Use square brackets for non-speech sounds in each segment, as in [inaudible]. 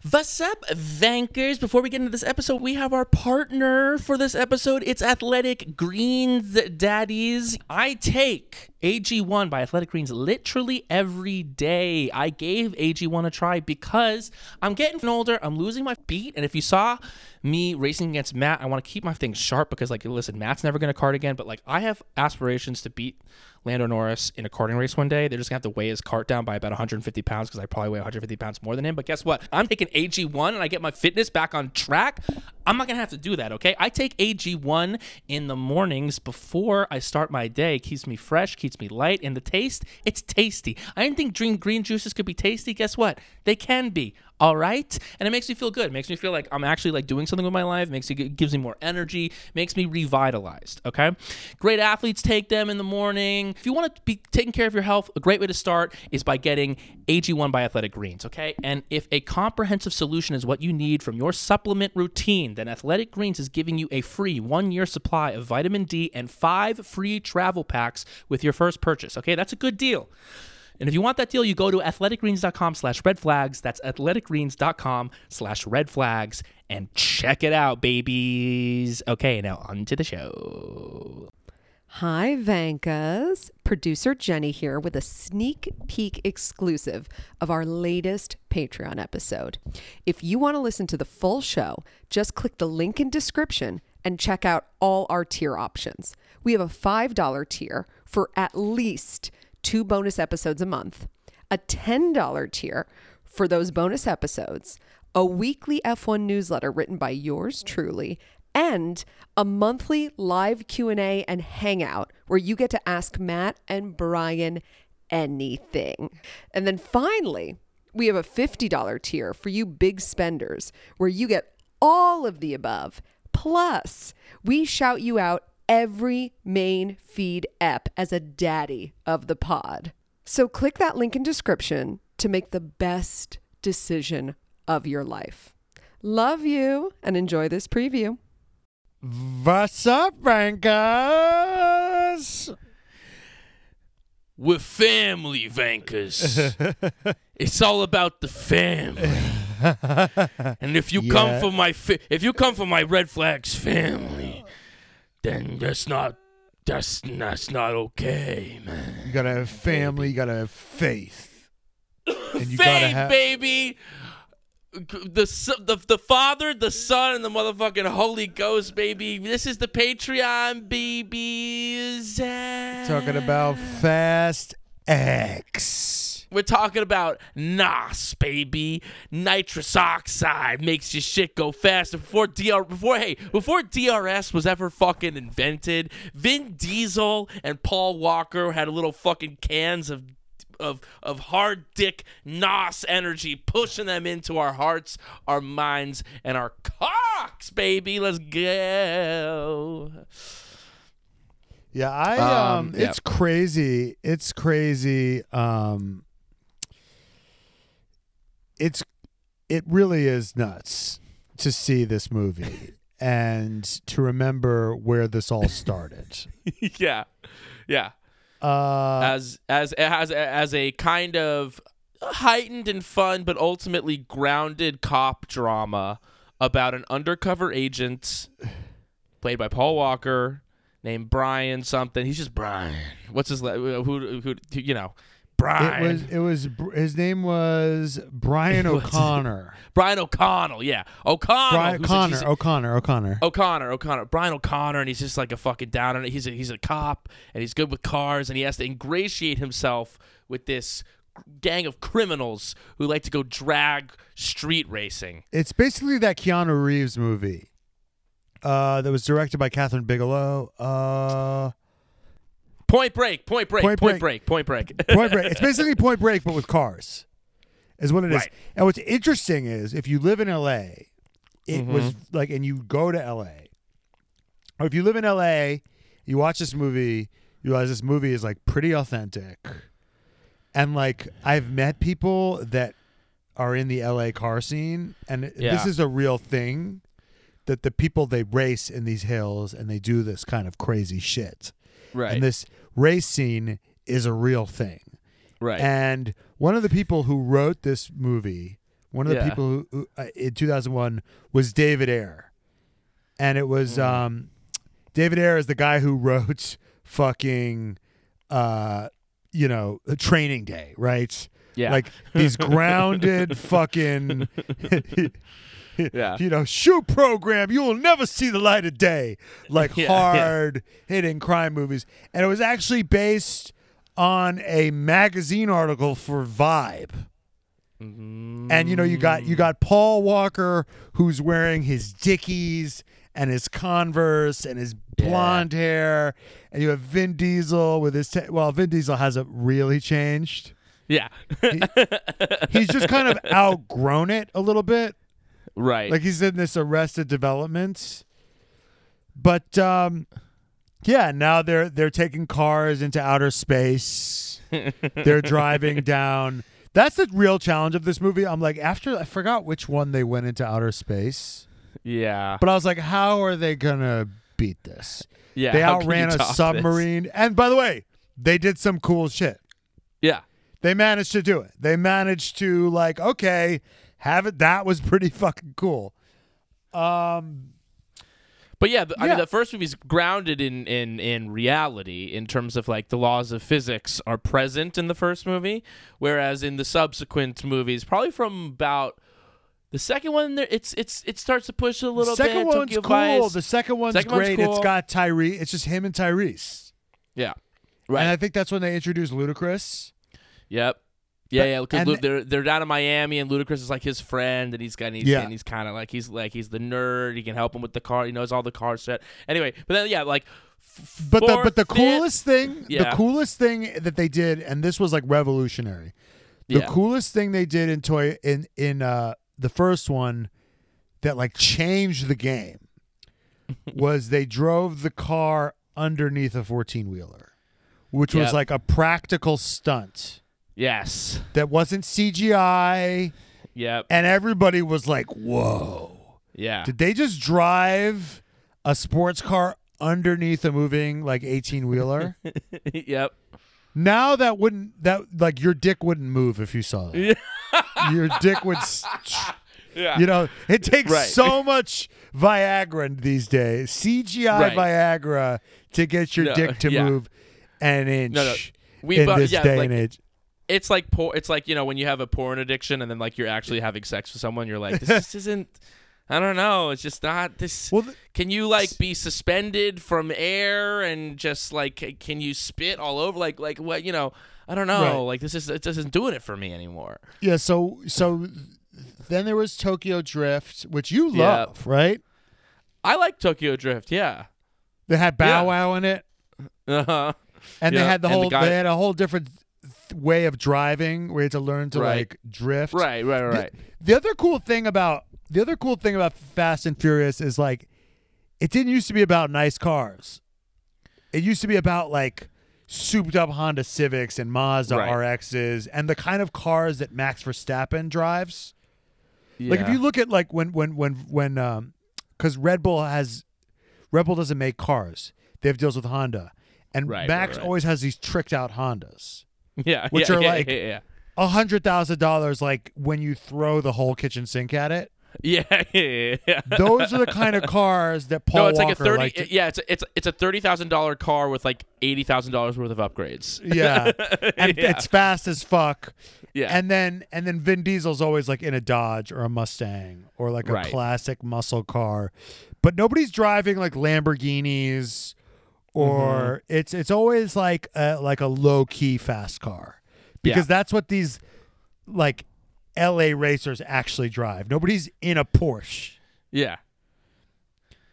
What's up, Vankers? Before we get into this episode, we have our partner for this episode. It's Athletic Greens Daddies. I take AG1 by Athletic Greens literally every day. I gave AG1 a try because I'm getting older, I'm losing my beat, and if you saw me racing against Matt, I want to keep my things sharp because, like, listen, Matt's never going to cart again, but like, I have aspirations to beat Lando Norris in a karting race one day. They're just gonna have to weigh his cart down by about 150 pounds because I probably weigh 150 pounds more than him. But guess what? I'm taking AG1 and I get my fitness back on track. I'm not gonna have to do that. Okay, I take AG1 in the mornings before I start my day. Keeps me fresh, keeps me light, and the taste, it's tasty. I didn't think green green juices could be tasty. Guess what? They can be all right? And it makes me feel good. It makes me feel like i'm actually like doing something with my life. It makes it gives me more energy. Makes me revitalized okay? Great athletes take them in the morning. If you want to be taking care of your health a great way to start is by getting ag1 by athletic greens okay? And if a comprehensive solution is what you need from your supplement routine then athletic greens is giving you a free one year supply of vitamin d and five free travel packs with your first purchase okay? That's a good deal and if you want that deal, you go to athleticgreens.com slash red flags. That's athleticgreens.com slash red flags and check it out, babies. Okay, now on to the show. Hi, Vankas. Producer Jenny here with a sneak peek exclusive of our latest Patreon episode. If you want to listen to the full show, just click the link in description and check out all our tier options. We have a $5 tier for at least two bonus episodes a month, a $10 tier for those bonus episodes, a weekly F1 newsletter written by yours truly, and a monthly live Q&A and hangout where you get to ask Matt and Brian anything. And then finally, we have a $50 tier for you big spenders where you get all of the above. Plus, we shout you out every main feed app as a daddy of the pod. So click that link in description to make the best decision of your life. Love you and enjoy this preview. What's up, Rankers? We're family, Vankers. [laughs] it's all about the family. [laughs] and if you Yeah. come from my fa- if you come from my red flags family, then that's not that's that's not okay, man. You gotta have family. You gotta have faith, [coughs] and you gotta Faith, have. baby. The, the the Father, the Son, and the motherfucking Holy Ghost, baby. This is the Patreon, babies. Talking about Fast X. We're talking about NOS, baby. Nitrous oxide makes your shit go faster. Before DR, before hey, before DRS was ever fucking invented, Vin Diesel and Paul Walker had a little fucking cans of of of hard dick NOS energy, pushing them into our hearts, our minds, and our cocks, baby. Let's go. Yeah, I Um, um, yeah. it's crazy. It's crazy. Um, it's it really is nuts to see this movie [laughs] and to remember where this all started. [laughs] yeah, yeah. Uh, as as as as a kind of heightened and fun but ultimately grounded cop drama about an undercover agent played by Paul Walker named Brian something. He's just Brian. What's his who who, who you know? Brian. it was it was his name was Brian [laughs] O'Connor. [laughs] Brian O'Connell. Yeah. O'Connell. Brian who's a- Connor, he's a- O'Connor, O'Connor. O'Connor, O'Connor, Brian O'Connor, and he's just like a fucking down on it. He's a he's a cop, and he's good with cars, and he has to ingratiate himself with this gang of criminals who like to go drag street racing. It's basically that Keanu Reeves movie uh, that was directed by Kathryn Bigelow. Uh, Point Break, Point Break, Point Point, Break. Break, Point Break. [laughs] Point Break. It's basically Point Break, but with cars, is what it is. Right. And what's interesting is if you live in L.A., it Mm-hmm. was like, and you go to L.A., or if you live in L.A., you watch this movie, you realize this movie is like pretty authentic, and like I've met people that are in the L.A. car scene, and this is a real thing. That the people they race in these hills and they do this kind of crazy shit. right, And this scene is a real thing. right. And one of the people who wrote this movie One of the Yeah. people who, who uh, in 2001 was David Ayer, and it was Mm. um, David Ayer is the guy who [laughs] wrote fucking, uh, you know, Training Day, right? Yeah. Like these grounded [laughs] fucking. [laughs] [laughs] Yeah. You know, shoot program. You will never see the light of day. Like [laughs] Yeah, yeah. hard hitting crime movies. And it was actually based on a magazine article for Vibe. And you know, you got you got Paul Walker who's wearing his Dickies and his Converse and his Yeah. blonde hair, and you have Vin Diesel with his te- well, Vin Diesel hasn't really changed. yeah. He's just kind of [laughs] outgrown it a little bit. Right. Like he's in this Arrested Development, but um, yeah, now they're they're taking cars into outer space. [laughs] they're driving down. That's the real challenge of this movie. I'm like, after I forgot which one they went into outer space, yeah. but I was like, how are they gonna beat this? yeah. they outran a top this? submarine, and by the way, they did some cool shit. Yeah. They managed to do it. They managed to like, okay, have it. That was pretty [laughs] fucking cool. Um, But yeah, the, I Yeah. mean, the first movie's grounded in, in in reality in terms of like the laws of physics are present in the first movie, whereas in the subsequent movies, probably from about the second one, there it's it's it starts to push a little second bit. one's cool. The second one's Second one's great. cool. It's got Tyree. It's just him and Tyrese. yeah, right. And I think that's when they introduced Ludacris. yep. Yeah, yeah. Because they're they're down in Miami, and Ludacris is like his friend, and he's got and he's, Yeah. and he's kind of like he's like he's the nerd. He can help him with the car. He knows all the car set. Anyway, but then yeah, like. But the but the fifth- coolest thing, Yeah. the coolest thing that they did, and this was like revolutionary. The Yeah. coolest thing they did in toy in in uh the first one that like changed the game [laughs] was they drove the car underneath a 14 wheeler, which was like a practical stunt Yes. that wasn't CGI, Yep. and everybody was like, "Whoa." Yeah. Did they just drive a sports car underneath a moving like 18 wheeler? [laughs] yep. now that wouldn't that like your dick wouldn't move if you saw that. your dick would [laughs] Yeah. you know, it takes Right. so much Viagra these days. CGI Right. Viagra to get your No, dick to yeah. move an inch No, no. We in bu- this yeah, day like, and age. It's like por- It's like you know when you have a porn addiction and then like you're actually having sex with someone. You're like, this just [laughs] isn't. I don't know. It's just not this. Well, th- can you like be suspended from air and just like can you spit all over like like what you know? I don't know. Right. Like this is it isn't doing it for me anymore. yeah, so so then there was Tokyo Drift, which you Yeah. love, right? I like Tokyo Drift. Yeah. They had Bow Yeah. Wow in it. Uh huh. And they had the and the whole guy- they had a whole different way of driving where you had to learn to Right. like drift. Right. Right. Right. right. The other cool thing about the other cool thing about Fast and Furious is like it didn't used to be about nice cars. It used to be about like souped up Honda Civics and Mazda Right. RXs and the kind of cars that Max Verstappen drives. Like if you look at like when when when when um cuz Red Bull has Red Bull doesn't make cars. They have deals with Honda. And right, Max right. always has these tricked out Hondas. [laughs] yeah, which yeah, are yeah, like- yeah. A hundred thousand dollars like when you throw the whole kitchen sink at it. [laughs] Yeah, yeah, yeah. [laughs] Those are the kind of cars that Paul no, it's Walker like a thirty. liked yeah, it's a, it's a, it's a thirty thousand dollar car with like eighty thousand dollars worth of upgrades. yeah, and Yeah. it's fast as fuck. Yeah, And then and then Vin Diesel's always like in a Dodge or a Mustang or like a Right. classic muscle car, but nobody's driving like Lamborghinis or Mm-hmm. it's it's always like a, like a low key fast car Yeah. because that's what these like L.A. racers actually drive. Nobody's in a Porsche, yeah.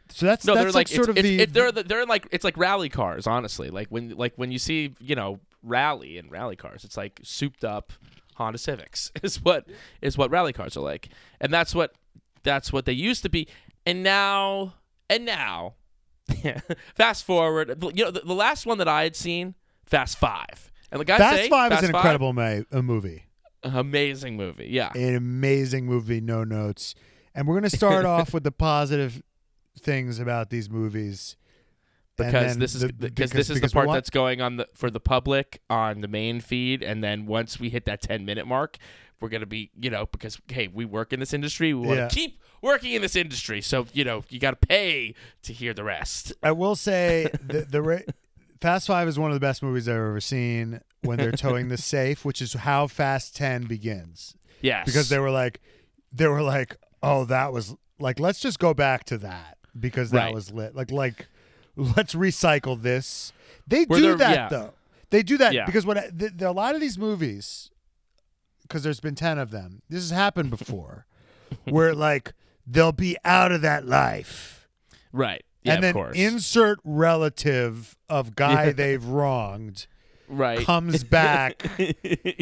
so that's No, that's they're like, like, sort it's, of it's, the it, they're they're like it's like rally cars. Honestly, like when like when you see you know rally and rally cars, it's like souped up Honda Civics [laughs] is what is what rally cars are like, and that's what that's what they used to be, and now and now, [laughs] fast forward, you know the, the last one that I had seen, Fast Five, and the guy Fast say, Five Fast is an incredible ma- a movie. amazing movie. Yeah, an amazing movie, no notes. And we're going to start [laughs] off with the positive things about these movies. Because this is the- because, this is the part that's going on the for the public on the main feed, and then once we hit that ten minute mark, we're gonna be, you know, because hey, we work in this industry. We want to Yeah. keep working in this industry. So you know, you got to pay to hear the rest. I will say [laughs] the the ra- Fast Five is one of the best movies I've ever seen. When they're towing the [laughs] safe, which is how Fast Ten begins, Yes, because they were like, they were like, oh, that was like, let's just go back to that because that Right. was lit. Like, like, let's recycle this. They Where do that yeah. though. They do that Yeah. because what I- the, the, a lot of these movies, because there's been ten of them. This has happened before, [laughs] where like they'll be out of that life right. Yeah, and then of course. insert relative of guy they've wronged right. comes [laughs] back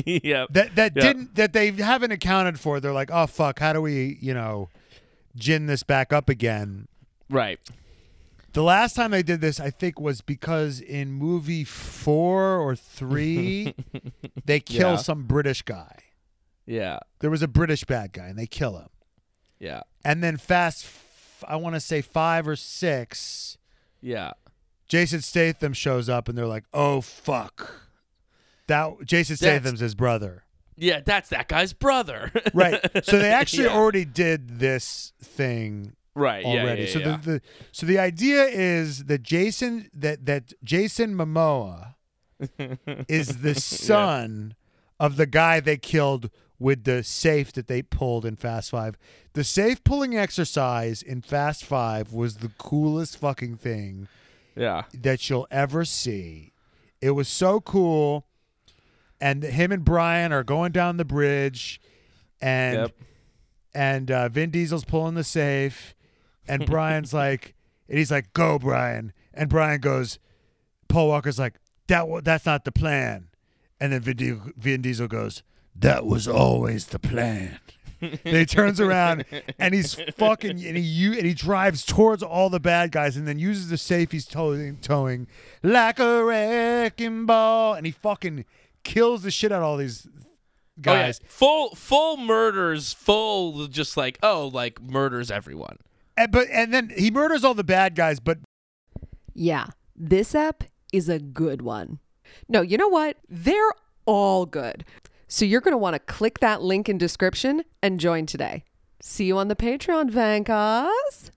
yep. that that Yeah. didn't that they haven't accounted for. They're like, oh fuck, how do we you know gin this back up again? Right. The last time they did this, I think, was because in movie four or three, [laughs] they kill Yeah. some British guy. Yeah. There was a British bad guy, and they kill him. Yeah. And then fast, f- I want to say five or six, Yeah. Jason Statham shows up, and they're like, "Oh fuck, that Jason That's- Statham's his brother." Yeah. That's that guy's brother. Right. So they [laughs] actually Yeah. already did this thing Right. Yeah. already. Yeah. so yeah. the, the so the idea is that Jason that that Jason Momoa [laughs] is the son of the guy they killed with the safe that they pulled in Fast 5. The safe pulling exercise in Fast 5 was the coolest fucking thing yeah. that you'll ever see. It was so cool. And him and Brian are going down the bridge and Yep. and uh, Vin Diesel's pulling the safe, and Brian's like, and he's like, "Go, Brian!" And Brian goes, Paul Walker's like, "That that's not the plan," and then Vin, Di- Vin Diesel goes, "That was always the plan." and he turns around and he's fucking and he and he drives towards all the bad guys and then uses the safe he's towing, towing like a wrecking ball and he fucking kills the shit out of all these Oh, yeah. guys. Full full murders, full just like oh, like murders everyone. And, but and then he murders all the bad guys, but Yeah, this app is a good one. No, you know what? They're all good. So you're going to want to click that link in description and join today. See you on the Patreon, Vankas.